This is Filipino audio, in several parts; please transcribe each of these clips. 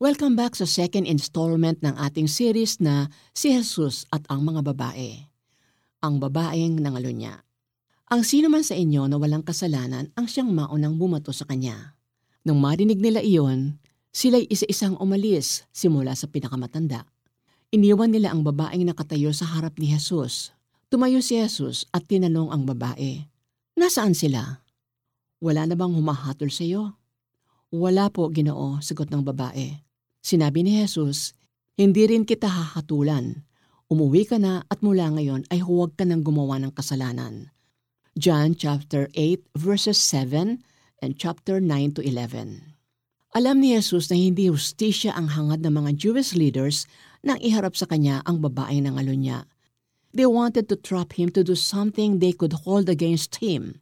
Welcome back sa second installment ng ating series na Si Jesus at ang mga babae. Ang babaeng nangalo niya. Ang sino man sa inyo na walang kasalanan ang siyang maunang bumato sa kanya. Nung marinig nila iyon, sila'y isa-isang umalis simula sa pinakamatanda. Iniwan nila ang babaeng nakatayo sa harap ni Jesus. Tumayo si Jesus at tinanong ang babae, Nasaan sila? Wala na bang humahatol sa iyo? Wala po, ginoo, sagot ng babae. Sinabi ni Jesus, Hindi rin kita hahatulan. Umuwi ka na at mula ngayon ay huwag ka nang gumawa ng kasalanan. John chapter 8 verses 7 and chapter 9 to 11. Alam ni Jesus na hindi hustisya ang hangad ng mga Jewish leaders nang iharap sa kanya ang babaeng nangalo niya. They wanted to trap him to do something they could hold against him.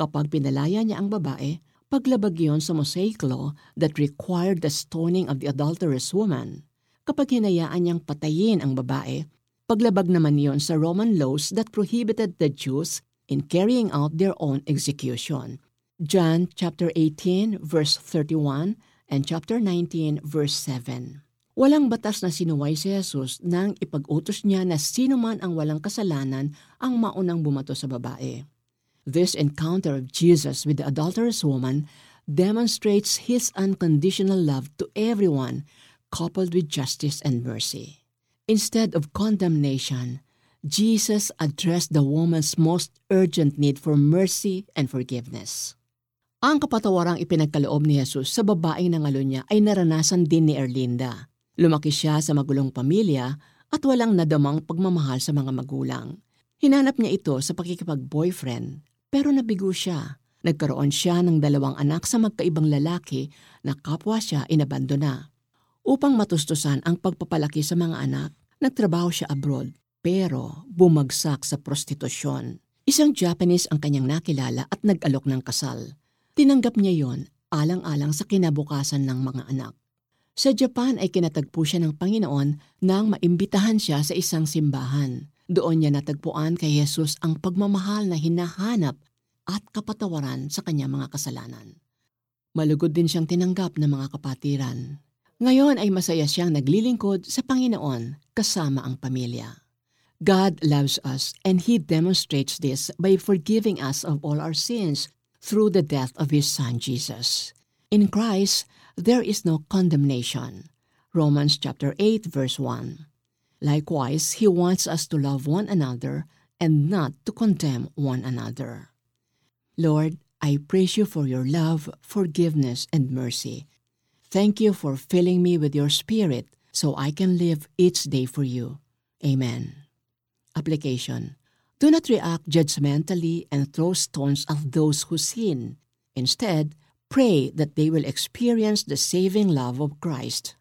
Kapag pinalaya niya ang babae, paglabag yon sa Mosaic law that required the stoning of the adulterous woman. Kapag hinayaan niyang patayin ang babae, paglabag naman yon sa Roman laws that prohibited the Jews in carrying out their own execution. John chapter 18 verse 31 and chapter 19 verse 7. Walang batas na sinuway si Jesus nang ipag-utos niya na sino man ang walang kasalanan ang maunang bumato sa babae. This encounter of Jesus with the adulterous woman demonstrates his unconditional love to everyone, coupled with justice and mercy. Instead of condemnation, Jesus addressed the woman's most urgent need for mercy and forgiveness. Ang kapatawarang ipinagkaloob ni Jesus sa babaeng nangalo niya ay naranasan din ni Erlinda. Lumaki siya sa magulong pamilya at walang nadamang pagmamahal sa mga magulang. Hinanap niya ito sa pakikipag-boyfriend pero nabigo siya. Nagkaroon siya ng dalawang anak sa magkaibang lalaki na kapwa siya inabandona. Upang matustusan ang pagpapalaki sa mga anak, nagtrabaho siya abroad pero bumagsak sa prostitusyon. Isang Japanese ang kanyang nakilala at nag-alok ng kasal. Tinanggap niya yon alang-alang sa kinabukasan ng mga anak. Sa Japan ay kinatagpo siya ng Panginoon nang maimbitahan siya sa isang simbahan. Doon niya natagpuan kay Jesus ang pagmamahal na hinahanap at kapatawaran sa kanyang mga kasalanan. Malugod din siyang tinanggap ng mga kapatiran. Ngayon ay masaya siyang naglilingkod sa Panginoon kasama ang pamilya. God loves us and He demonstrates this by forgiving us of all our sins through the death of His Son Jesus. In Christ, there is no condemnation. Romans chapter 8 verse 1. Likewise, He wants us to love one another and not to condemn one another. Lord, I praise you for your love, forgiveness, and mercy. Thank you for filling me with your Spirit so I can live each day for you. Amen. Application Do not react judgmentally and throw stones at those who sin. Instead, pray that they will experience the saving love of Christ.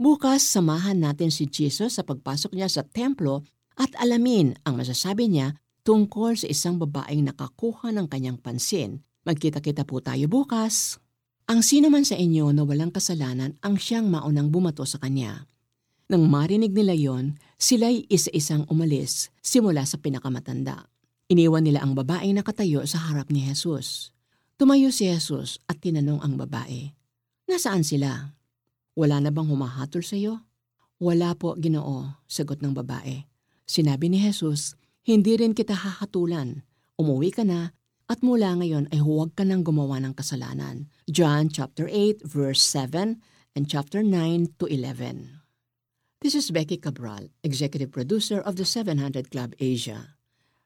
Bukas, samahan natin si Jesus sa pagpasok niya sa templo at alamin ang masasabi niya tungkol sa isang babaeng nakakuha ng kanyang pansin. Magkita-kita po tayo bukas. Ang sino man sa inyo na walang kasalanan ang siyang maunang bumato sa kanya. Nang marinig nila yon, sila'y isa-isang umalis simula sa pinakamatanda. Iniwan nila ang babaeng nakatayo sa harap ni Jesus. Tumayo si Jesus at tinanong ang babae, Nasaan sila? Wala na bang humahatol sa iyo? Wala po, ginoo, sagot ng babae. Sinabi ni Jesus, Hindi rin kita hahatulan. Umuwi ka na at mula ngayon ay huwag ka nang gumawa ng kasalanan. John chapter 8 verse 7 and chapter 9 to 11. This is Becky Cabral, executive producer of the 700 Club Asia.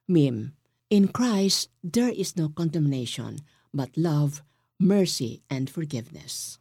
Meme, in Christ there is no condemnation, but love, mercy, and forgiveness.